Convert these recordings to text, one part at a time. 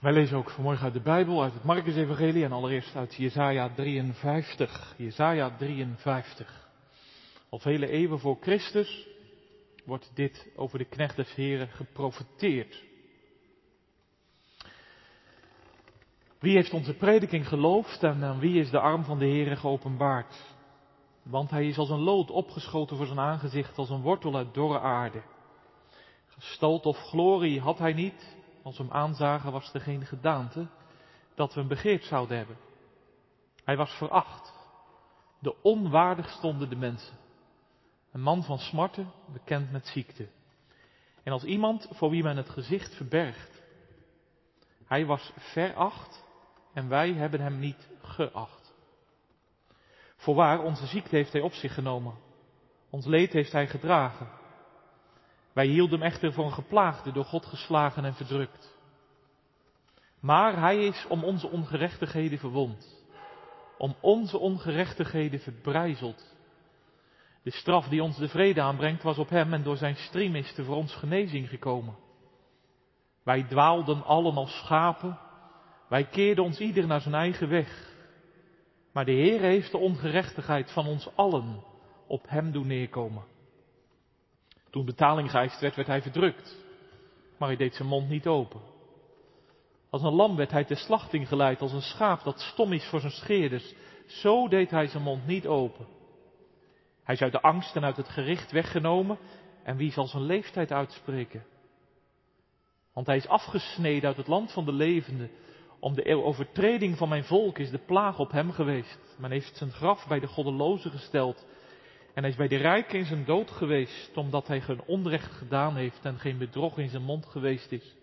Wij lezen ook vanmorgen uit de Bijbel, uit het Marcus-evangelie en allereerst uit Jesaja 53. Jesaja 53. Al vele eeuwen voor Christus wordt dit over de knecht des Heren geprofeteerd. Wie heeft onze prediking geloofd en aan wie is de arm van de Heere geopenbaard? Want hij is als een lood opgeschoten voor zijn aangezicht, als een wortel uit dorre aarde. Gestalt of glorie had hij niet, als we hem aanzagen was er geen gedaante dat we hem begeerd zouden hebben. Hij was veracht. De onwaardig stonden de mensen. Een man van smarten, bekend met ziekte. En als iemand voor wie men het gezicht verbergt. Hij was veracht en wij hebben hem niet geacht. Voorwaar, onze ziekte heeft hij op zich genomen. Ons leed heeft hij gedragen. Wij hielden hem echter voor een geplaagde, door God geslagen en verdrukt. Maar hij is om onze ongerechtigheden verwond, om onze ongerechtigheden verbrijzeld. De straf die ons de vrede aanbrengt was op hem en door zijn striem is er voor ons genezing gekomen. Wij dwaalden allen als schapen, wij keerden ons ieder naar zijn eigen weg. Maar de Heer heeft de ongerechtigheid van ons allen op hem doen neerkomen. Toen betaling geëist werd, werd hij verdrukt. Maar hij deed zijn mond niet open. Als een lam werd hij ter slachting geleid, als een schaap dat stom is voor zijn scheerders. Zo deed hij zijn mond niet open. Hij is uit de angst en uit het gericht weggenomen. En wie zal zijn leeftijd uitspreken? Want hij is afgesneden uit het land van de levenden. Om de overtreding van mijn volk is de plaag op hem geweest. Men heeft zijn graf bij de goddelozen gesteld. En hij is bij de rijken in zijn dood geweest, omdat hij geen onrecht gedaan heeft en geen bedrog in zijn mond geweest is.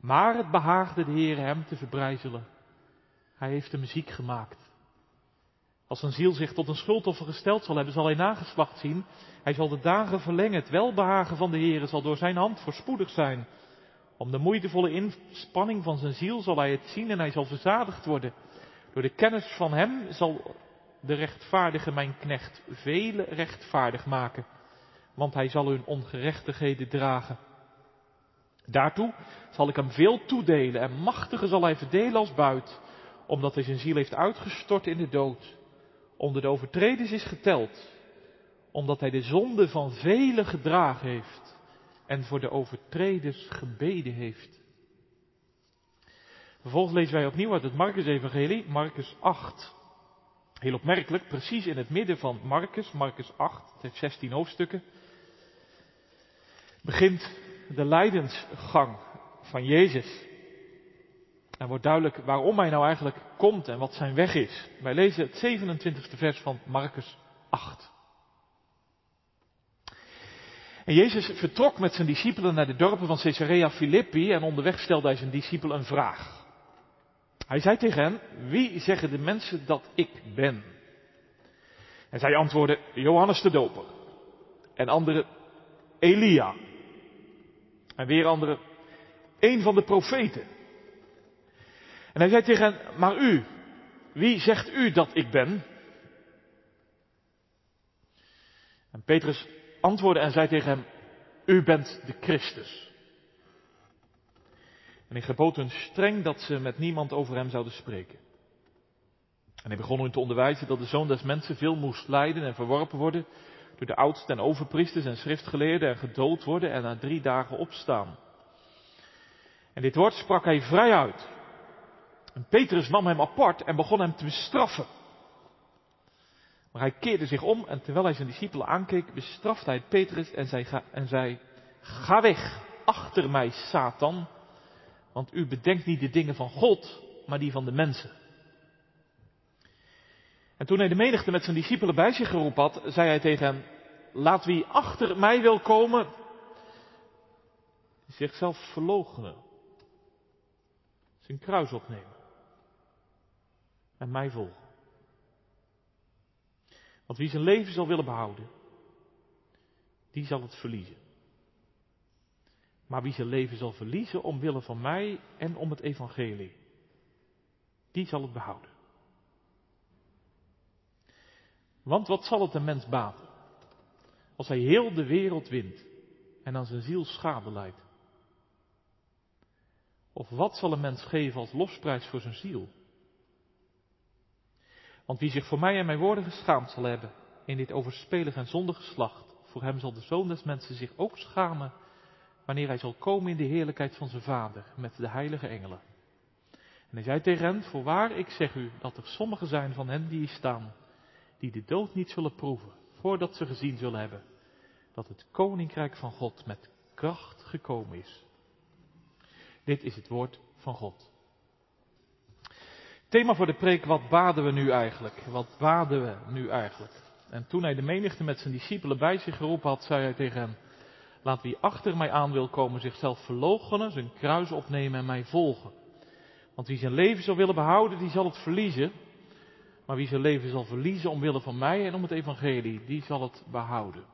Maar het behaagde de Heer hem te verbrijzelen. Hij heeft de muziek gemaakt. Als een ziel zich tot een schuldoffer gesteld zal hebben, zal hij nageslacht zien. Hij zal de dagen verlengen. Het welbehagen van de Heer zal door zijn hand voorspoedig zijn. Om de moeitevolle inspanning van zijn ziel zal hij het zien en hij zal verzadigd worden. Door de kennis van hem zal de rechtvaardige mijn knecht vele rechtvaardig maken, want hij zal hun ongerechtigheden dragen. Daartoe zal ik hem veel toedelen en machtige zal hij verdelen als buit, omdat hij zijn ziel heeft uitgestort in de dood, onder de overtreders is geteld, omdat hij de zonde van velen gedragen heeft en voor de overtreders gebeden heeft. Vervolgens lezen wij opnieuw uit het Marcus-evangelie, Marcus 8. Heel opmerkelijk, precies in het midden van Marcus, Marcus 8, het heeft 16 hoofdstukken, begint de lijdensgang van Jezus. En wordt duidelijk waarom hij nou eigenlijk komt en wat zijn weg is. Wij lezen het 27e vers van Marcus 8. En Jezus vertrok met zijn discipelen naar de dorpen van Caesarea Philippi en onderweg stelde hij zijn discipelen een vraag. Hij zei tegen hen, wie zeggen de mensen dat ik ben? En zij antwoordden, Johannes de Doper. En anderen, Elia. En weer anderen, een van de profeten. En hij zei tegen hen, maar u, wie zegt u dat ik ben? En Petrus antwoordde en zei tegen hem, u bent de Christus. En hij gebood hun streng dat ze met niemand over hem zouden spreken. En hij begon hun te onderwijzen dat de zoon des mensen veel moest lijden en verworpen worden door de oudsten en overpriesters en schriftgeleerden en gedood worden en na drie dagen opstaan. En dit woord sprak hij vrij uit. En Petrus nam hem apart en begon hem te bestraffen. Maar hij keerde zich om en terwijl hij zijn discipelen aankeek, bestrafte hij Petrus en zei, en zei, ga weg, achter mij, Satan, want u bedenkt niet de dingen van God, maar die van de mensen. En toen hij de menigte met zijn discipelen bij zich geroepen had, zei hij tegen hen, laat wie achter mij wil komen, zichzelf verloochenen. Zijn kruis opnemen. En mij volgen. Want wie zijn leven zal willen behouden, die zal het verliezen. Maar wie zijn leven zal verliezen omwille van mij en om het evangelie, die zal het behouden. Want wat zal het een mens baten als hij heel de wereld wint en aan zijn ziel schade leidt? Of wat zal een mens geven als losprijs voor zijn ziel? Want wie zich voor mij en mijn woorden geschaamd zal hebben in dit overspelig en zondige geslacht, voor hem zal de zoon des mensen zich ook schamen wanneer hij zal komen in de heerlijkheid van zijn vader met de heilige engelen. En hij zei tegen hen, voorwaar ik zeg u dat er sommigen zijn van hen die hier staan, die de dood niet zullen proeven, voordat ze gezien zullen hebben dat het koninkrijk van God met kracht gekomen is. Dit is het woord van God. Thema voor de preek, wat baden we nu eigenlijk? Wat baden we nu eigenlijk? En toen hij de menigte met zijn discipelen bij zich geroepen had, zei hij tegen hen, laat wie achter mij aan wil komen zichzelf verloochenen, zijn kruis opnemen en mij volgen. Want wie zijn leven zal willen behouden, die zal het verliezen. Maar wie zijn leven zal verliezen omwille van mij en om het evangelie, die zal het behouden.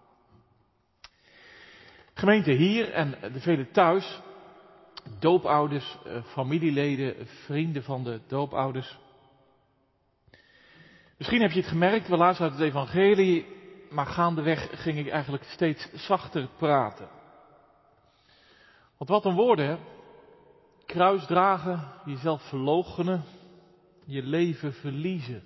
Gemeente hier en de velen thuis, doopouders, eh, familieleden, vrienden van de doopouders. Misschien heb je het gemerkt, we uit het evangelie, maar gaandeweg ging ik eigenlijk steeds zachter praten. Want wat een woorden, hè? Kruis dragen, jezelf verloochenen, je leven verliezen.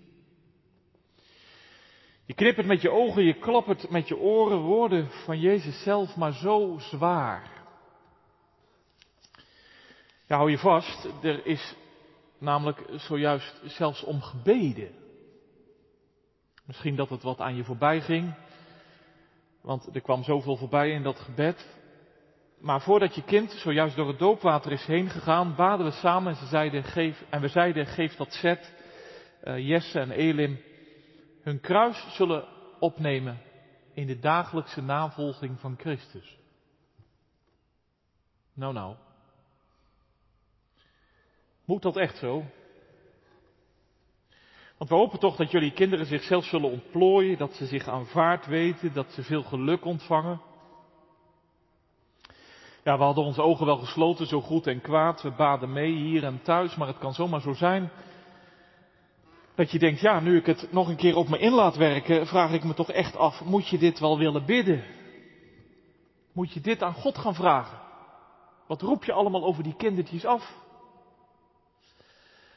Je knippert met je ogen, je klappert met je oren woorden van Jezus zelf, maar zo zwaar. Ja, hou je vast, er is namelijk zojuist zelfs om gebeden. Misschien dat het wat aan je voorbij ging, want er kwam zoveel voorbij in dat gebed. Maar voordat je kind zojuist door het doopwater is heen gegaan, baden we samen en, ze zeiden, geef, en we zeiden, geef dat zet, uh, Jesse en Elim, hun kruis zullen opnemen in de dagelijkse navolging van Christus. Nou, nou. Moet dat echt zo? Want we hopen toch dat jullie kinderen zichzelf zullen ontplooien, dat ze zich aanvaard weten, dat ze veel geluk ontvangen. Ja, we hadden onze ogen wel gesloten, zo goed en kwaad. We baden mee hier en thuis, maar het kan zomaar zo zijn dat je denkt, ja, nu ik het nog een keer op me in laat werken, vraag ik me toch echt af, moet je dit wel willen bidden? Moet je dit aan God gaan vragen? Wat roep je allemaal over die kindertjes af?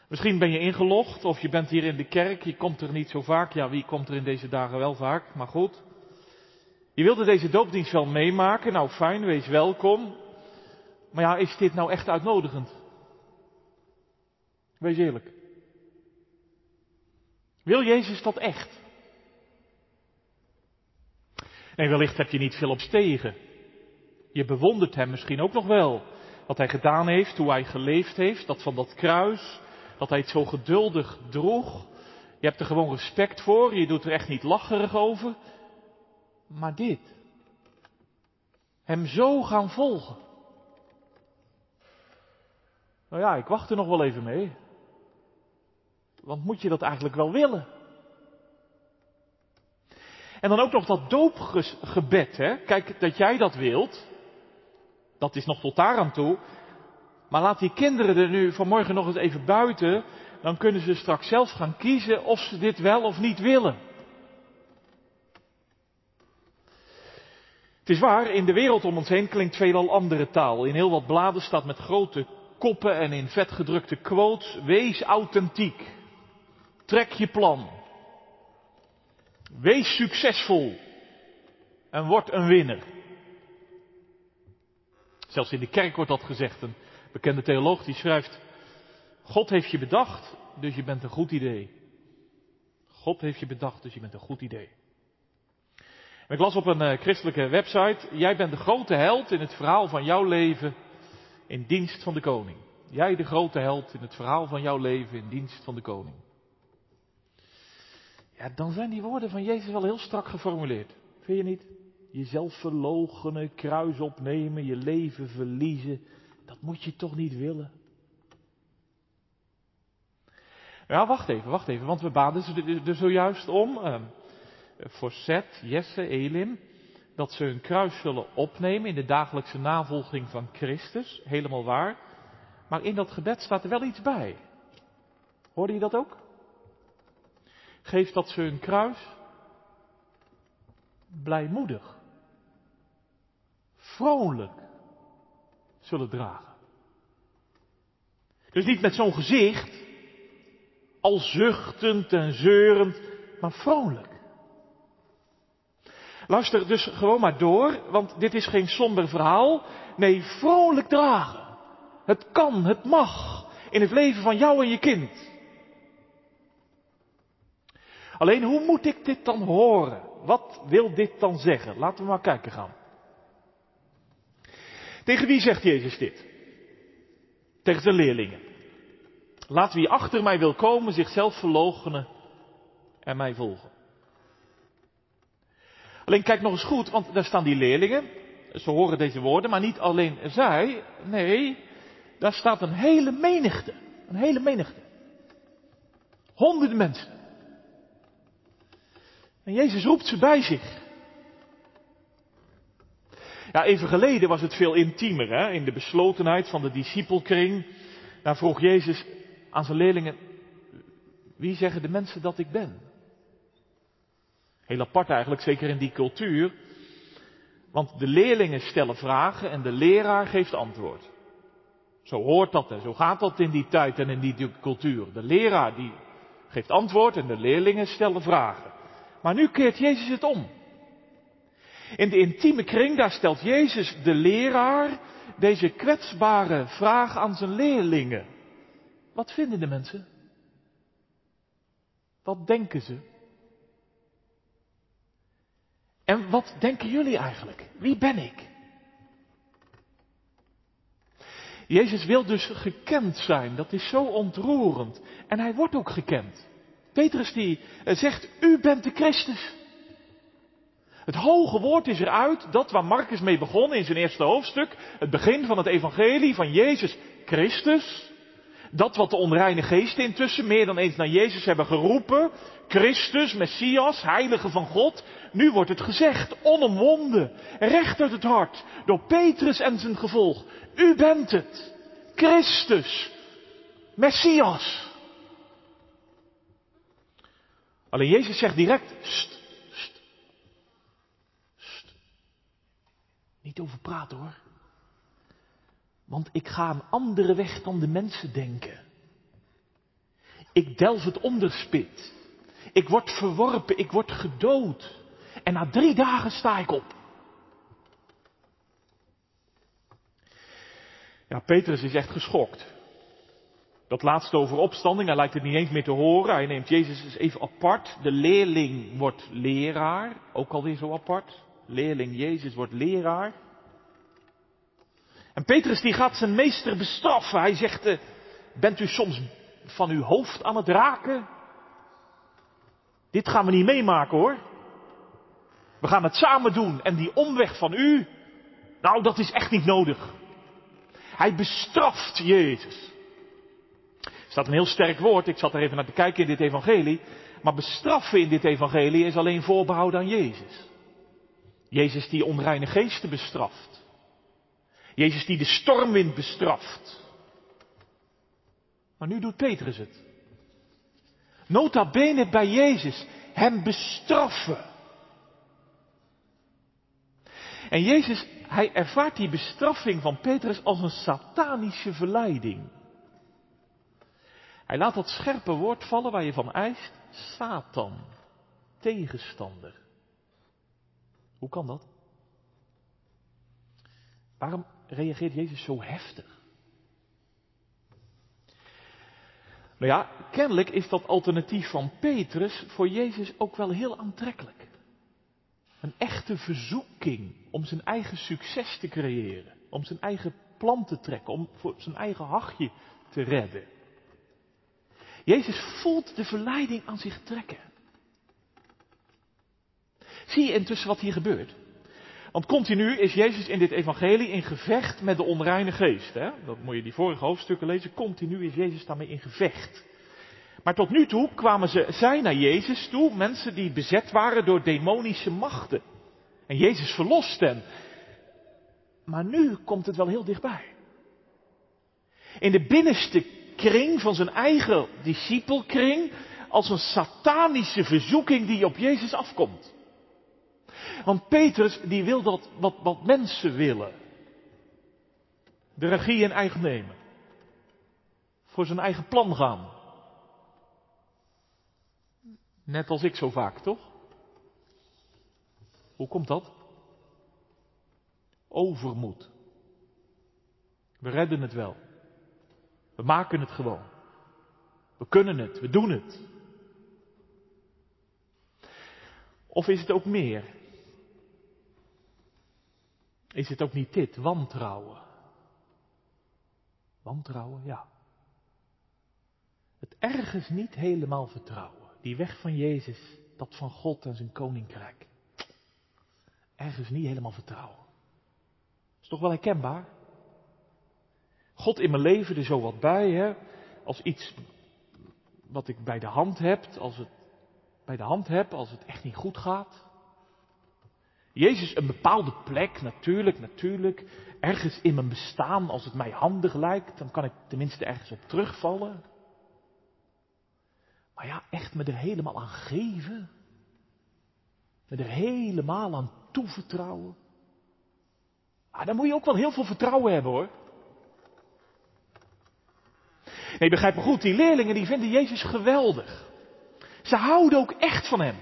Misschien ben je ingelogd of je bent hier in de kerk, je komt er niet zo vaak. Ja, wie komt er in deze dagen wel vaak, maar goed. Je wilde deze doopdienst wel meemaken, nou fijn, wees welkom. Maar ja, is dit nou echt uitnodigend? Wees eerlijk. Wil Jezus dat echt? Nee, wellicht heb je niet veel op stegen. Je bewondert hem misschien ook nog wel. Wat hij gedaan heeft, hoe hij geleefd heeft, dat van dat kruis, dat hij het zo geduldig droeg. Je hebt er gewoon respect voor, je doet er echt niet lacherig over. Maar dit. Hem zo gaan volgen. Nou ja, ik wacht er nog wel even mee. Want moet je dat eigenlijk wel willen? En dan ook nog dat doopgebed, hè? Kijk, dat jij dat wilt, dat is nog tot daar aan toe. Maar laat die kinderen er nu vanmorgen nog eens even buiten, dan kunnen ze straks zelf gaan kiezen of ze dit wel of niet willen. Het is waar, in de wereld om ons heen klinkt veelal andere taal. In heel wat bladen staat met grote koppen en in vetgedrukte quotes, wees authentiek. Trek je plan. Wees succesvol. En word een winnaar. Zelfs in de kerk wordt dat gezegd. Bekende theoloog die schrijft: God heeft je bedacht, dus je bent een goed idee. God heeft je bedacht, dus je bent een goed idee. En ik las op een uh, christelijke website: Jij bent de grote held in het verhaal van jouw leven in dienst van de koning. Jij de grote held in het verhaal van jouw leven in dienst van de koning. Ja, dan zijn die woorden van Jezus wel heel strak geformuleerd. Vind je niet? Jezelf verloochenen, kruis opnemen, je leven verliezen. Dat moet je toch niet willen? Ja, wacht even, wacht even, want we baden er zojuist om. Uh, voor Seth, Jesse, Elim. Dat ze hun kruis zullen opnemen in de dagelijkse navolging van Christus. Helemaal waar. Maar in dat gebed staat er wel iets bij. Hoorde je dat ook? geeft dat ze hun kruis blijmoedig, vrolijk zullen dragen. Dus niet met zo'n gezicht, al zuchtend en zeurend, maar vrolijk. Luister dus gewoon maar door, want dit is geen somber verhaal. Nee, vrolijk dragen. Het kan, het mag in het leven van jou en je kind. Alleen hoe moet ik dit dan horen? Wat wil dit dan zeggen? Laten we maar kijken gaan. Tegen wie zegt Jezus dit? Tegen zijn leerlingen. Laat wie achter mij wil komen zichzelf verloochenen en mij volgen. Alleen kijk nog eens goed, want daar staan die leerlingen. Ze horen deze woorden, maar niet alleen zij. Nee, daar staat een hele menigte. Een hele menigte. Honderden mensen. En Jezus roept ze bij zich. Ja, even geleden was het veel intiemer, hè? in de beslotenheid van de discipelkring. Daar vroeg Jezus aan zijn leerlingen, wie zeggen de mensen dat ik ben? Heel apart eigenlijk, zeker in die cultuur. Want de leerlingen stellen vragen en de leraar geeft antwoord. Zo hoort dat en zo gaat dat in die tijd en in die cultuur. De leraar die geeft antwoord en de leerlingen stellen vragen. Maar nu keert Jezus het om. In de intieme kring, daar stelt Jezus de leraar deze kwetsbare vraag aan zijn leerlingen. Wat vinden de mensen? Wat denken ze? En wat denken jullie eigenlijk? Wie ben ik? Jezus wil dus gekend zijn. Dat is zo ontroerend. En hij wordt ook gekend. Petrus die eh, zegt, u bent de Christus. Het hoge woord is eruit, dat waar Marcus mee begon in zijn eerste hoofdstuk, het begin van het evangelie van Jezus Christus. Dat wat de onreine geesten intussen meer dan eens naar Jezus hebben geroepen, Christus, Messias, Heilige van God. Nu wordt het gezegd, onomwonden, recht uit het hart, door Petrus en zijn gevolg. U bent het, Christus, Messias. Alleen Jezus zegt direct, st, st. Niet over praten hoor. Want ik ga een andere weg dan de mensen denken. Ik delf het onderspit. Ik word verworpen, ik word gedood. En na drie dagen sta ik op. Ja, Petrus is echt geschokt. Dat laatste over opstanding, hij lijkt het niet eens meer te horen. Hij neemt Jezus eens even apart. De leerling wordt leraar, ook alweer zo apart. Leerling Jezus wordt leraar. En Petrus die gaat zijn meester bestraffen. Hij zegt, eh, bent u soms van uw hoofd aan het raken? Dit gaan we niet meemaken hoor. We gaan het samen doen en die omweg van u, nou dat is echt niet nodig. Hij bestraft Jezus. Er staat een heel sterk woord, ik zat er even naar te kijken in dit evangelie. Maar bestraffen in dit evangelie is alleen voorbehouden aan Jezus. Jezus die onreine geesten bestraft. Jezus die de stormwind bestraft. Maar nu doet Petrus het. Nota bene bij Jezus. Hem bestraffen. En Jezus, hij ervaart die bestraffing van Petrus als een satanische verleiding. Hij laat dat scherpe woord vallen waar je van eist. Satan. Tegenstander. Hoe kan dat? Waarom reageert Jezus zo heftig? Nou ja, kennelijk is dat alternatief van Petrus voor Jezus ook wel heel aantrekkelijk. Een echte verzoeking om zijn eigen succes te creëren, om zijn eigen plan te trekken, om voor zijn eigen hachje te redden. Jezus voelt de verleiding aan zich trekken. Zie je intussen wat hier gebeurt? Want continu is Jezus in dit evangelie in gevecht met de onreine geest. Hè? Dat moet je die vorige hoofdstukken lezen. Continu is Jezus daarmee in gevecht. Maar tot nu toe kwamen ze, zij naar Jezus toe, mensen die bezet waren door demonische machten. En Jezus verlost hen. Maar nu komt het wel heel dichtbij. In de binnenste kring van zijn eigen discipelkring, als een satanische verzoeking die op Jezus afkomt. Want Petrus die wil dat wat, wat mensen willen. De regie in eigen nemen. voor zijn eigen plan gaan. Net als ik zo vaak, toch? Hoe komt dat? Overmoed. We redden het wel. We maken het gewoon. We kunnen het, we doen het. Of is het ook meer? Is het ook niet dit, wantrouwen? Wantrouwen, ja. Het ergens niet helemaal vertrouwen. Die weg van Jezus, dat van God en zijn koninkrijk. Ergens niet helemaal vertrouwen. Is toch wel herkenbaar? God in mijn leven er zo wat bij, hè? Als iets wat ik bij de hand heb, als het bij de hand heb, als het echt niet goed gaat. Jezus een bepaalde plek, natuurlijk, natuurlijk. Ergens in mijn bestaan, als het mij handig lijkt, dan kan ik tenminste ergens op terugvallen. Maar ja, echt me er helemaal aan geven. Me er helemaal aan toevertrouwen. Ah, dan moet je ook wel heel veel vertrouwen hebben hoor. Nee, begrijp me goed, die leerlingen die vinden Jezus geweldig. Ze houden ook echt van hem.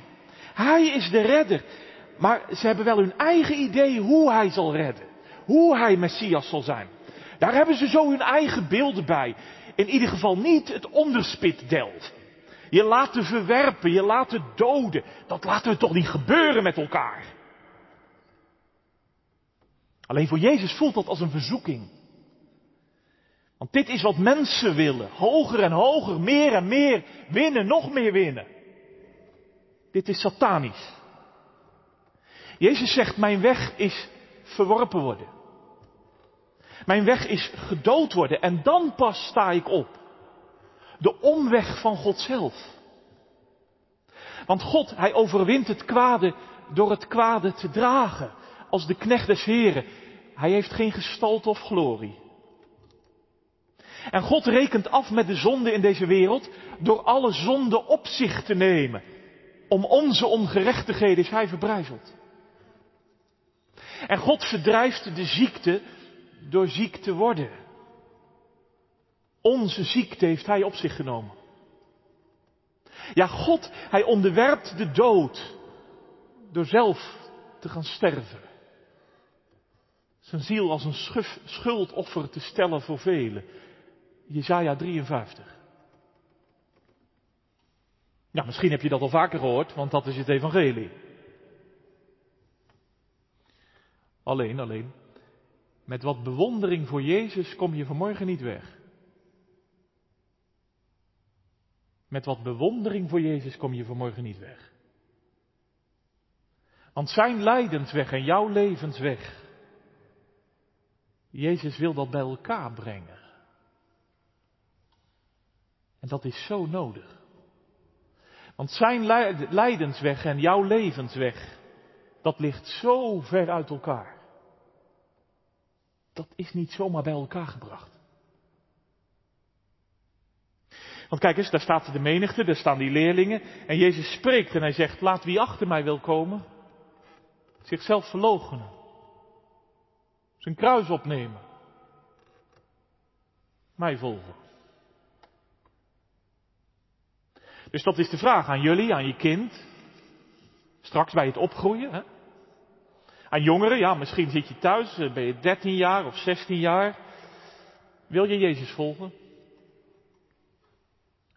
Hij is de redder. Maar ze hebben wel hun eigen idee hoe hij zal redden. Hoe hij Messias zal zijn. Daar hebben ze zo hun eigen beelden bij. In ieder geval niet het onderspit delven. Je laten verwerpen, je laten doden. Dat laten we toch niet gebeuren met elkaar. Alleen voor Jezus voelt dat als een verzoeking. Want dit is wat mensen willen. Hoger en hoger, meer en meer, winnen, nog meer winnen. Dit is satanisch. Jezus zegt, mijn weg is verworpen worden. Mijn weg is gedood worden en dan pas sta ik op. De omweg van God zelf. Want God, hij overwint het kwade door het kwade te dragen. Als de knecht des Heren. Hij heeft geen gestalte of glorie. En God rekent af met de zonde in deze wereld door alle zonde op zich te nemen. Om onze ongerechtigheden is hij verbrijzeld. En God verdrijft de ziekte door ziek te worden. Onze ziekte heeft hij op zich genomen. Ja, God, hij onderwerpt de dood door zelf te gaan sterven. Zijn ziel als een schuldoffer te stellen voor velen. Jezaja 53. Ja, misschien heb je dat al vaker gehoord, want dat is het evangelie. Alleen, alleen, met wat bewondering voor Jezus kom je vanmorgen niet weg. Met wat bewondering voor Jezus kom je vanmorgen niet weg. Want zijn lijdensweg en jouw levensweg, Jezus wil dat bij elkaar brengen. En dat is zo nodig. Want zijn lijdensweg en jouw levensweg, dat ligt zo ver uit elkaar. Dat is niet zomaar bij elkaar gebracht. Want kijk eens, daar staat de menigte, daar staan die leerlingen. En Jezus spreekt en hij zegt, laat wie achter mij wil komen, zichzelf verloochenen. Zijn kruis opnemen. Mij volgen. Dus dat is de vraag aan jullie, aan je kind. Straks bij het opgroeien. Hè? Aan jongeren, ja, misschien zit je thuis, eh, ben je 13 jaar of 16 jaar. Wil je Jezus volgen?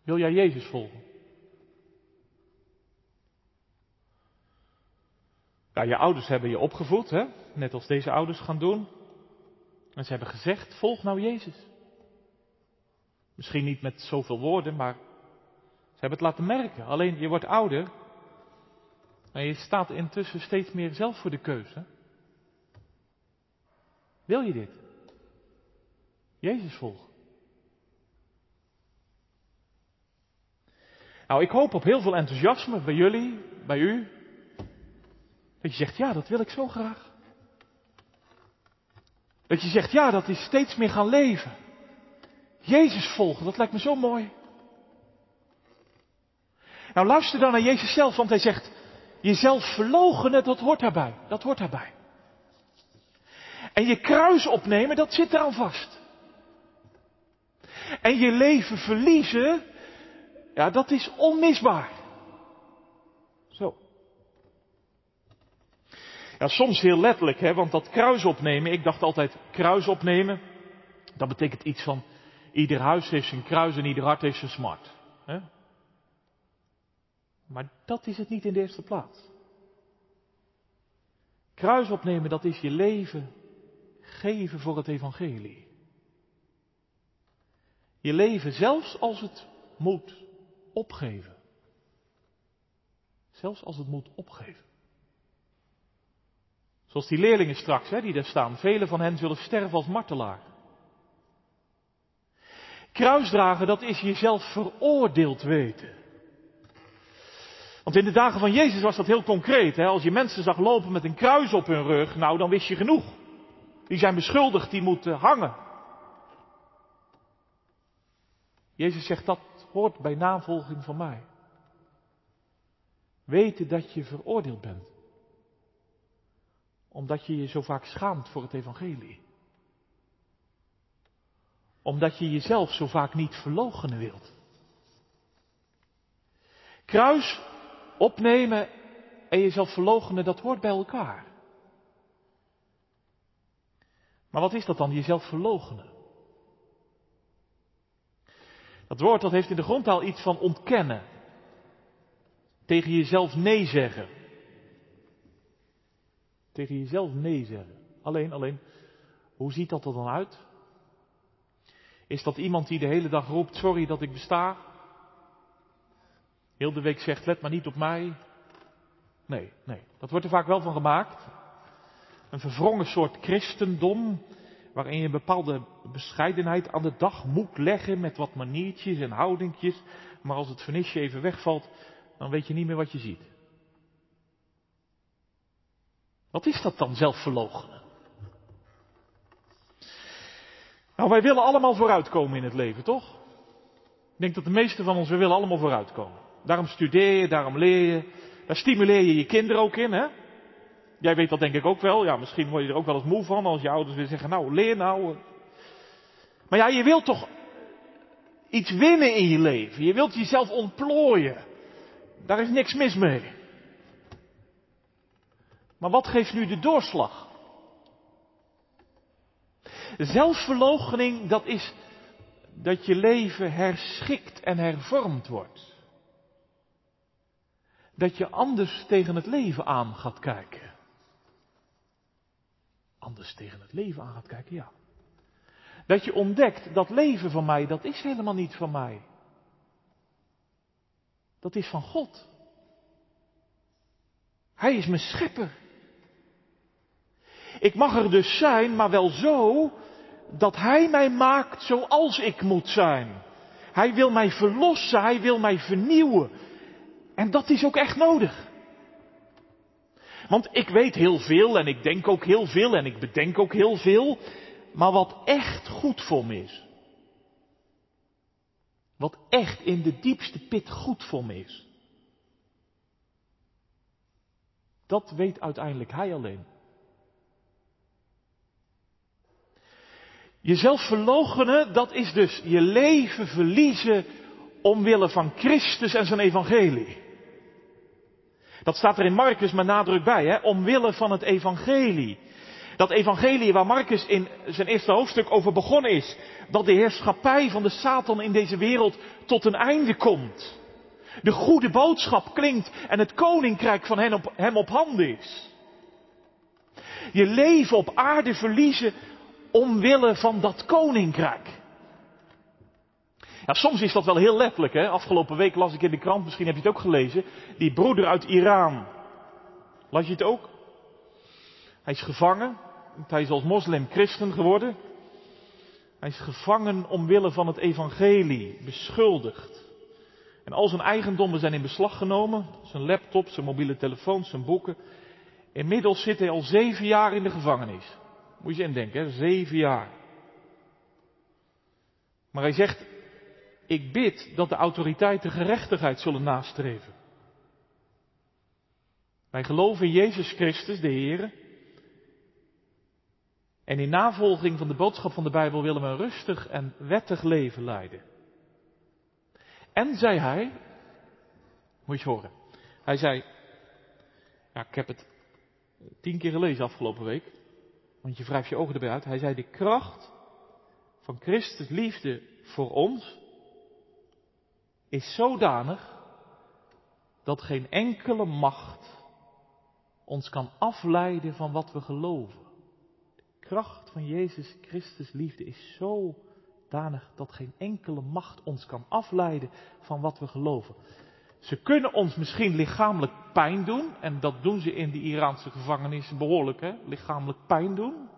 Wil jij Jezus volgen? Ja, je ouders hebben je opgevoed, hè? net als deze ouders gaan doen. En ze hebben gezegd, volg nou Jezus. Misschien niet met zoveel woorden, maar ze hebben het laten merken. Alleen je wordt ouder. En je staat intussen steeds meer zelf voor de keuze. Wil je dit? Jezus volgen. Nou, ik hoop op heel veel enthousiasme bij jullie, bij u. Dat je zegt, ja, dat wil ik zo graag. Dat je zegt, ja, dat is steeds meer gaan leven. Jezus volgen, dat lijkt me zo mooi. Nou, luister dan naar Jezus zelf, want hij zegt, jezelf verloochenen, dat hoort daarbij. Dat hoort daarbij. En je kruis opnemen, dat zit eraan vast. En je leven verliezen, ja, dat is onmisbaar. Zo. Ja, soms heel letterlijk, hè, want dat kruis opnemen, ik dacht altijd kruis opnemen, dat betekent iets van ieder huis heeft zijn kruis en ieder hart heeft zijn smart. Hè? Maar dat is het niet in de eerste plaats. Kruis opnemen, dat is je leven geven voor het evangelie. Je leven zelfs als het moet opgeven. Zelfs als het moet opgeven. Zoals die leerlingen straks, hè, die daar staan. Velen van hen zullen sterven als martelaar. Kruisdragen, dat is jezelf veroordeeld weten. Want in de dagen van Jezus was dat heel concreet. Hè? Als je mensen zag lopen met een kruis op hun rug, nou dan wist je genoeg. Die zijn beschuldigd, die moeten hangen. Jezus zegt dat hoort bij navolging van mij. Weten dat je veroordeeld bent. Omdat je je zo vaak schaamt voor het evangelie. Omdat je jezelf zo vaak niet verloochenen wilt. Kruis opnemen en jezelf verloochenen, dat hoort bij elkaar. Maar wat is dat dan, jezelf verloochenen? Dat woord dat heeft in de grondtaal iets van ontkennen. Tegen jezelf nee zeggen. Tegen jezelf nee zeggen. Alleen, alleen, hoe ziet dat er dan uit? Is dat iemand die de hele dag roept, sorry dat ik besta? Heel de week zegt, let maar niet op mij. Nee, nee, dat wordt er vaak wel van gemaakt. Een verwrongen soort christendom, waarin je een bepaalde bescheidenheid aan de dag moet leggen met wat maniertjes en houdingjes. Maar als het vernisje even wegvalt, dan weet je niet meer wat je ziet. Wat is dat dan, zelfverloochenen? Nou, wij willen allemaal vooruitkomen in het leven, toch? Ik denk dat de meesten van ons, we willen allemaal vooruitkomen. Daarom studeer je, daarom leer je. Daar stimuleer je je kinderen ook in, hè? Jij weet dat denk ik ook wel. Ja, misschien word je er ook wel eens moe van als je ouders weer zeggen, nou, leer nou. Maar ja, je wilt toch iets winnen in je leven. Je wilt jezelf ontplooien. Daar is niks mis mee. Maar wat geeft nu de doorslag? Zelfverloochening, dat is dat je leven herschikt en hervormd wordt. Dat je anders tegen het leven aan gaat kijken. Anders tegen het leven aan gaat kijken, ja. Dat je ontdekt dat leven van mij, dat is helemaal niet van mij. Dat is van God. Hij is mijn schepper. Ik mag er dus zijn, maar wel zo dat Hij mij maakt zoals ik moet zijn. Hij wil mij verlossen, Hij wil mij vernieuwen. En dat is ook echt nodig. Want ik weet heel veel en ik denk ook heel veel en ik bedenk ook heel veel. Maar wat echt goed voor me is. Wat echt in de diepste pit goed voor me is. Dat weet uiteindelijk Hij alleen. Jezelf verloochenen, dat is dus je leven verliezen omwille van Christus en zijn evangelie. Dat staat er in Marcus met nadruk bij, hè? omwille van het evangelie. Dat evangelie waar Marcus in zijn eerste hoofdstuk over begonnen is. Dat de heerschappij van de Satan in deze wereld tot een einde komt. De goede boodschap klinkt en het koninkrijk van hem op, hem op handen is. Je leven op aarde verliezen omwille van dat koninkrijk. Ja, soms is dat wel heel letterlijk. Hè? Afgelopen week las ik in de krant, misschien heb je het ook gelezen, die broeder uit Iran. Las je het ook? Hij is gevangen. Hij is als moslim christen geworden. Hij is gevangen omwille van het evangelie, beschuldigd. En al zijn eigendommen zijn in beslag genomen. Zijn laptop, zijn mobiele telefoon, zijn boeken. Inmiddels zit hij al zeven jaar in de gevangenis. Moet je indenken, hè? zeven jaar. Maar hij zegt, ik bid dat de autoriteiten gerechtigheid zullen nastreven. Wij geloven in Jezus Christus, de Heer. En in navolging van de boodschap van de Bijbel willen we een rustig en wettig leven leiden. En zei hij, moet je horen, hij zei, ja, ik heb het tien keer gelezen afgelopen week, want je wrijft je ogen erbij uit. Hij zei, de kracht van Christus liefde voor ons is zodanig dat geen enkele macht ons kan afleiden van wat we geloven. De kracht van Jezus Christus liefde is zodanig dat geen enkele macht ons kan afleiden van wat we geloven. Ze kunnen ons misschien lichamelijk pijn doen, en dat doen ze in die Iraanse gevangenis behoorlijk, hè? lichamelijk pijn doen.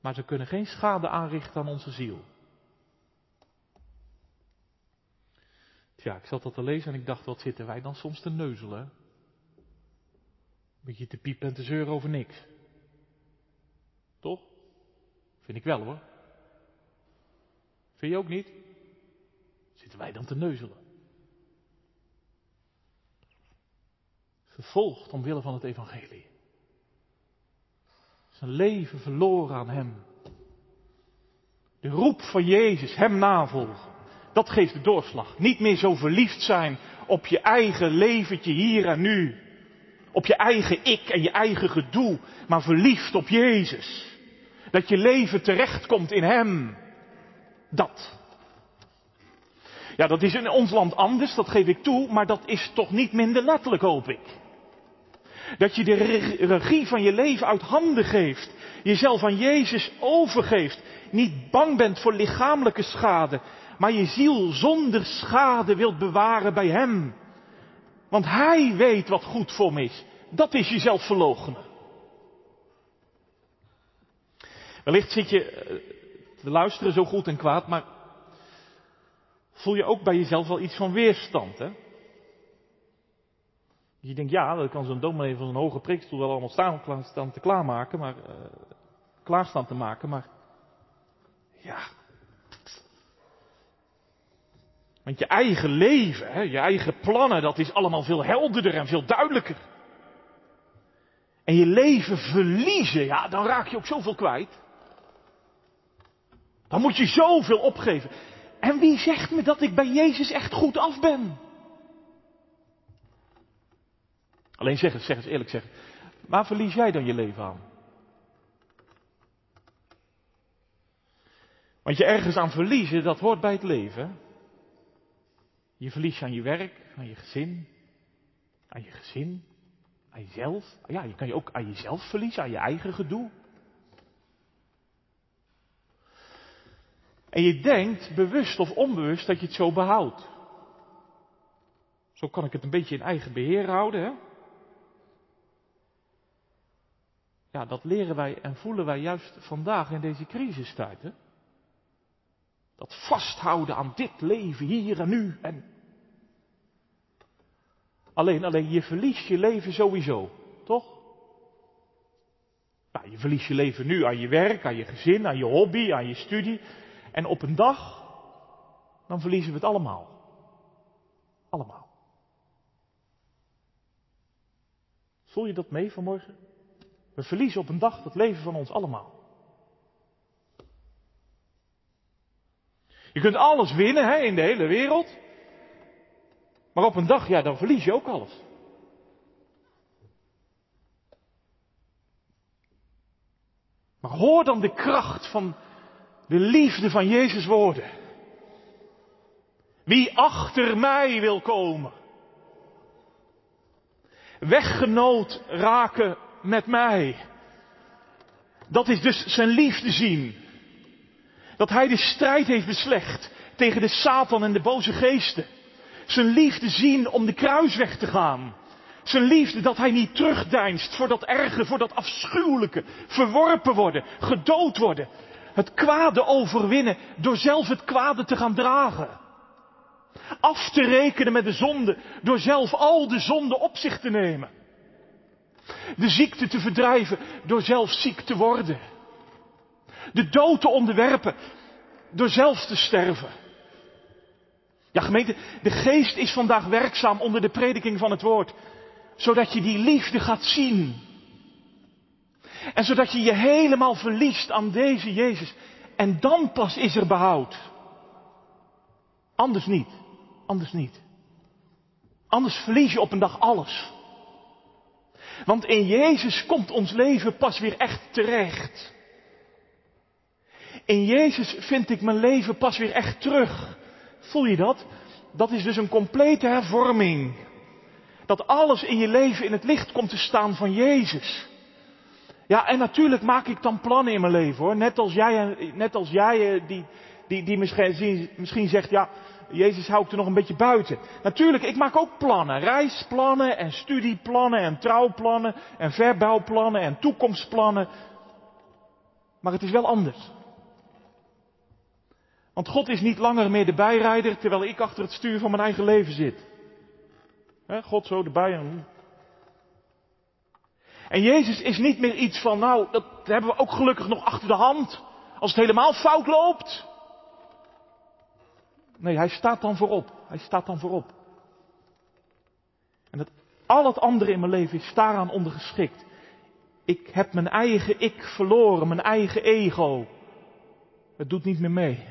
Maar ze kunnen geen schade aanrichten aan onze ziel. Tja, ik zat dat te lezen en ik dacht, wat zitten wij dan soms te neuzelen? Een beetje te piepen en te zeuren over niks. Toch? Vind ik wel hoor. Vind je ook niet? Zitten wij dan te neuzelen? Vervolgd omwille van het evangelie. Zijn leven verloren aan hem. De roep van Jezus, hem navolgen. Dat geeft de doorslag. Niet meer zo verliefd zijn op je eigen leventje hier en nu. Op je eigen ik en je eigen gedoe. Maar verliefd op Jezus. Dat je leven terechtkomt in Hem. Dat. Ja, dat is in ons land anders, dat geef ik toe, maar dat is toch niet minder letterlijk, hoop ik. Dat je de regie van je leven uit handen geeft. Jezelf aan Jezus overgeeft. Niet bang bent voor lichamelijke schade, maar je ziel zonder schade wilt bewaren bij Hem. Want Hij weet wat goed voor me is. Dat is jezelf verloochenen. Wellicht zit je eh, te luisteren zo goed en kwaad, maar voel je ook bij jezelf wel iets van weerstand, hè? Je denkt, ja, dat kan zo'n dominee van zo'n hoge preekstoel wel allemaal staan, staan te klaarmaken, maar, uh, klaarstaan te maken, maar, ja, Want je eigen leven, hè, je eigen plannen, dat is allemaal veel helderder en veel duidelijker. En je leven verliezen, ja, dan raak je ook zoveel kwijt. Dan moet je zoveel opgeven. En wie zegt me dat ik bij Jezus echt goed af ben? Alleen zeg het, zeg eens eerlijk zeg. Waar verlies jij dan je leven aan? Want je ergens aan verliezen, dat hoort bij het leven. Je verliest aan je werk, aan je gezin, aan je gezin, aan jezelf. Ja, je kan je ook aan jezelf verliezen, aan je eigen gedoe. En je denkt, bewust of onbewust, dat je het zo behoudt. Zo kan ik het een beetje in eigen beheer houden, hè? Ja, dat leren wij en voelen wij juist vandaag in deze crisistijd? Dat vasthouden aan dit leven hier en nu. En alleen, alleen je verliest je leven sowieso, toch? Nou, je verliest je leven nu aan je werk, aan je gezin, aan je hobby, aan je studie. En op een dag, dan verliezen we het allemaal. Allemaal. Voel je dat mee vanmorgen? We verliezen op een dag het leven van ons allemaal. Je kunt alles winnen hè, in de hele wereld. Maar op een dag, ja, dan verlies je ook alles. Maar hoor dan de kracht van de liefde van Jezus woorden. Wie achter mij wil komen, weggenoot raken met mij. Dat is dus zijn liefde zien. Dat hij de strijd heeft beslecht tegen de Satan en de boze geesten. Zijn liefde zien om de kruis weg te gaan. Zijn liefde dat hij niet terugdeinst voor dat erge, voor dat afschuwelijke. Verworpen worden, gedood worden. Het kwade overwinnen door zelf het kwade te gaan dragen. Af te rekenen met de zonde door zelf al de zonde op zich te nemen. De ziekte te verdrijven door zelf ziek te worden. De dood te onderwerpen door zelf te sterven. Ja gemeente, de geest is vandaag werkzaam onder de prediking van het woord. Zodat je die liefde gaat zien. En zodat je je helemaal verliest aan deze Jezus. En dan pas is er behoud. Anders niet. Anders niet. Anders verlies je op een dag alles. Want in Jezus komt ons leven pas weer echt terecht. In Jezus vind ik mijn leven pas weer echt terug. Voel je dat? Dat is dus een complete hervorming. Dat alles in je leven in het licht komt te staan van Jezus. Ja, en natuurlijk maak ik dan plannen in mijn leven hoor. Net als jij, net als jij eh, die, die, die misschien, misschien zegt, ja, Jezus hou ik er nog een beetje buiten. Natuurlijk, ik maak ook plannen. Reisplannen en studieplannen en trouwplannen en verbouwplannen en toekomstplannen. Maar het is wel anders. Want God is niet langer meer de bijrijder terwijl ik achter het stuur van mijn eigen leven zit. God zo erbij en... En Jezus is niet meer iets van, nou, dat hebben we ook gelukkig nog achter de hand. Als het helemaal fout loopt. Nee, hij staat dan voorop. Hij staat dan voorop. En dat al het andere in mijn leven is daaraan ondergeschikt. Ik heb mijn eigen ik verloren, mijn eigen ego. Het doet niet meer mee.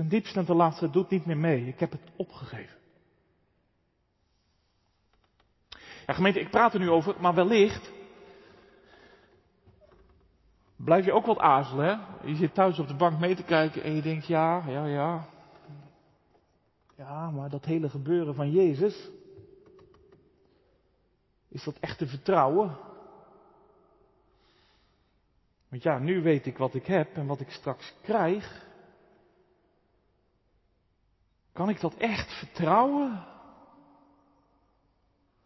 Ten diepste en ten laatste, doet niet meer mee. Ik heb het opgegeven. Ja, gemeente, ik praat er nu over, maar wellicht blijf je ook wat aarzelen. Hè? Je zit thuis op de bank mee te kijken en je denkt, ja, ja, ja. Ja, maar dat hele gebeuren van Jezus, is dat echt te vertrouwen? Want ja, nu weet ik wat ik heb en wat ik straks krijg. Kan ik dat echt vertrouwen?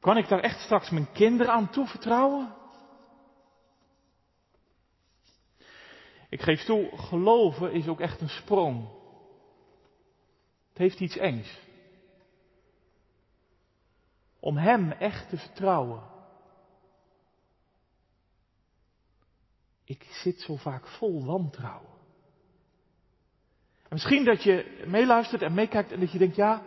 Kan ik daar echt straks mijn kinderen aan toevertrouwen? Ik geef toe, geloven is ook echt een sprong. Het heeft iets engs. Om Hem echt te vertrouwen. Ik zit zo vaak vol wantrouwen. En misschien dat je meeluistert en meekijkt en dat je denkt, ja,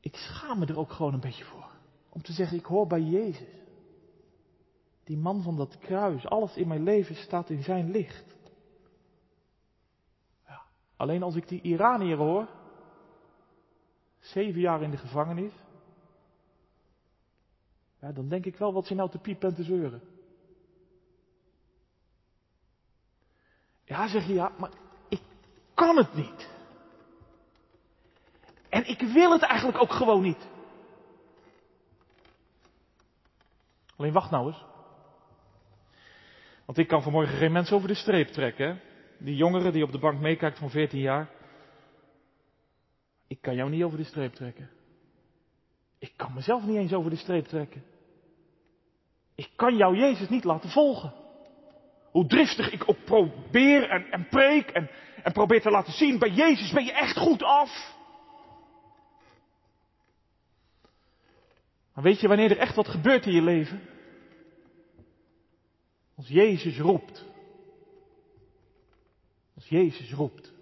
ik schaam me er ook gewoon een beetje voor. Om te zeggen, ik hoor bij Jezus. Die man van dat kruis, alles in mijn leven staat in zijn licht. Ja, alleen als ik die Iranier hoor, zeven jaar in de gevangenis, ja, dan denk ik wel wat ze nou te piepen en te zeuren. Ja, zeg je ja, maar ik kan het niet. En ik wil het eigenlijk ook gewoon niet. Alleen wacht nou eens. Want ik kan vanmorgen geen mensen over de streep trekken. Die jongere die op de bank meekijkt van 14 jaar. Ik kan jou niet over de streep trekken. Ik kan mezelf niet eens over de streep trekken. Ik kan jou Jezus niet laten volgen. Hoe driftig ik ook probeer en, en preek en, en probeer te laten zien, bij Jezus ben je echt goed af. Maar weet je wanneer er echt wat gebeurt in je leven? Als Jezus roept. Als Jezus roept.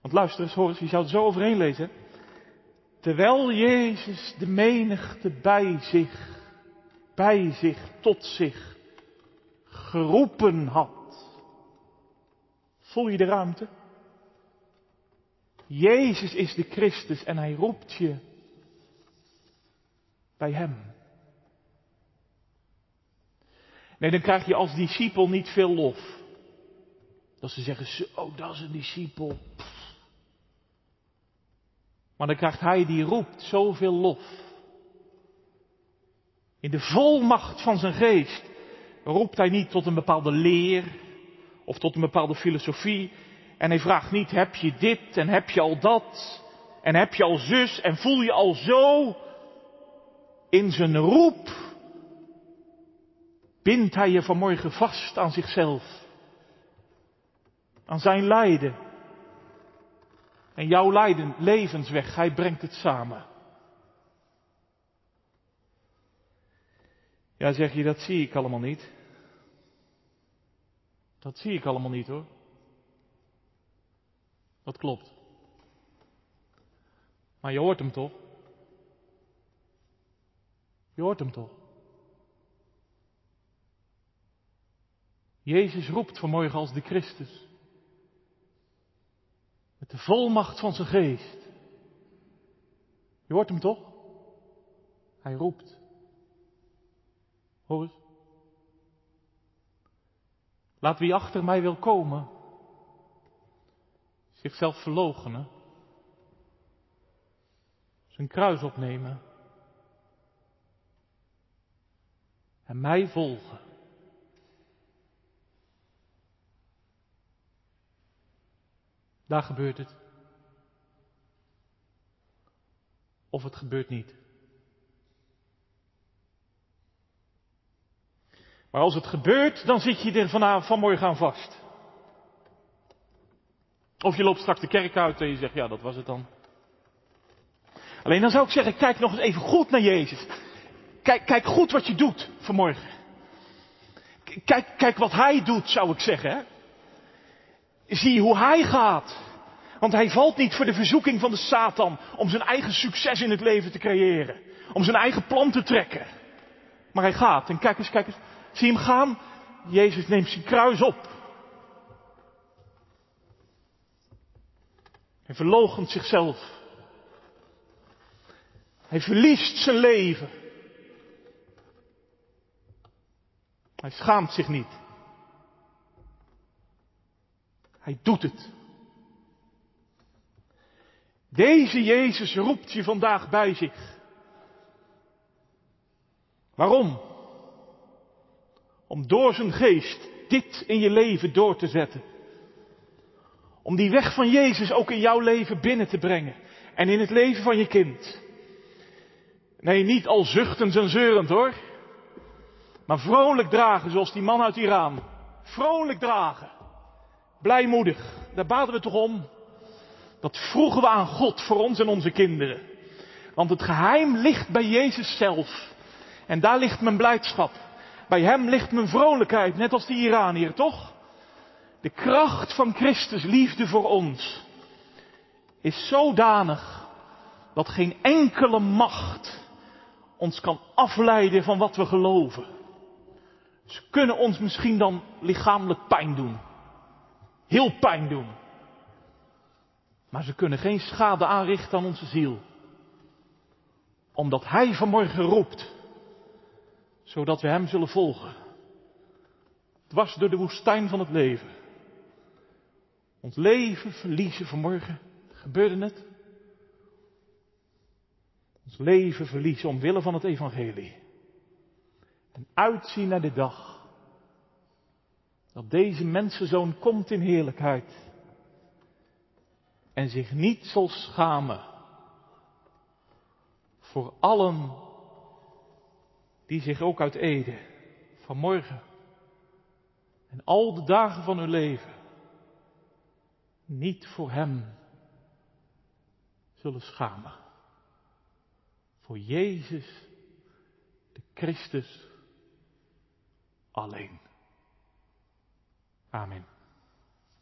Want luister eens, hoor eens, je zou het zo overheen lezen. Terwijl Jezus de menigte bij zich, bij zich, tot zich geroepen had. Voel je de ruimte? Jezus is de Christus en hij roept je bij hem. Nee, dan krijg je als discipel niet veel lof. Dat ze zeggen, zo, dat is een discipel. Maar dan krijgt hij die roept zoveel lof. In de volmacht van zijn geest roept hij niet tot een bepaalde leer of tot een bepaalde filosofie. En hij vraagt niet, heb je dit en heb je al dat en heb je al zus en voel je al zo. In zijn roep bindt hij je vanmorgen vast aan zichzelf. Aan zijn lijden. En jouw lijden, levensweg, hij brengt het samen. Ja, zeg je, dat zie ik allemaal niet. Dat zie ik allemaal niet hoor. Dat klopt. Maar je hoort hem toch? Je hoort hem toch? Jezus roept vanmorgen als de Christus. Met de volmacht van zijn geest. Je hoort hem toch? Hij roept. Laat wie achter mij wil komen, zichzelf verloochenen, zijn kruis opnemen en mij volgen. Daar gebeurt het. Of het gebeurt niet. Maar als het gebeurt, dan zit je er vanavond, vanmorgen aan vast. Of je loopt straks de kerk uit en je zegt, ja, dat was het dan. Alleen dan zou ik zeggen, kijk nog eens even goed naar Jezus. Kijk, kijk goed wat je doet vanmorgen. Kijk, kijk wat Hij doet, zou ik zeggen. Zie hoe Hij gaat. Want Hij valt niet voor de verzoeking van de Satan om zijn eigen succes in het leven te creëren. Om zijn eigen plan te trekken. Maar Hij gaat. En kijk eens, kijk eens. Zie hem gaan? Jezus neemt zijn kruis op. Hij verloochent zichzelf. Hij verliest zijn leven. Hij schaamt zich niet. Hij doet het. Deze Jezus roept je vandaag bij zich. Waarom? Om door zijn geest dit in je leven door te zetten. Om die weg van Jezus ook in jouw leven binnen te brengen. En in het leven van je kind. Nee, niet al zuchtend en zeurend hoor. Maar vrolijk dragen, zoals die man uit Iran. Vrolijk dragen. Blijmoedig. Daar baden we toch om. Dat vroegen we aan God voor ons en onze kinderen. Want het geheim ligt bij Jezus zelf. En daar ligt mijn blijdschap. Bij hem ligt mijn vrolijkheid, net als die Iranier, toch? De kracht van Christus liefde voor ons is zodanig dat geen enkele macht ons kan afleiden van wat we geloven. Ze kunnen ons misschien dan lichamelijk pijn doen. Heel pijn doen. Maar ze kunnen geen schade aanrichten aan onze ziel. Omdat Hij vanmorgen roept zodat we Hem zullen volgen. Dwars door de woestijn van het leven. Ons leven verliezen vanmorgen. Gebeurde het? Ons leven verliezen omwille van het evangelie. En uitzien naar de dag. Dat deze mensenzoon komt in heerlijkheid. En zich niet zal schamen. Voor allen die zich ook uit Ede vanmorgen en al de dagen van hun leven niet voor Hem zullen schamen. Voor Jezus, de Christus alleen. Amen.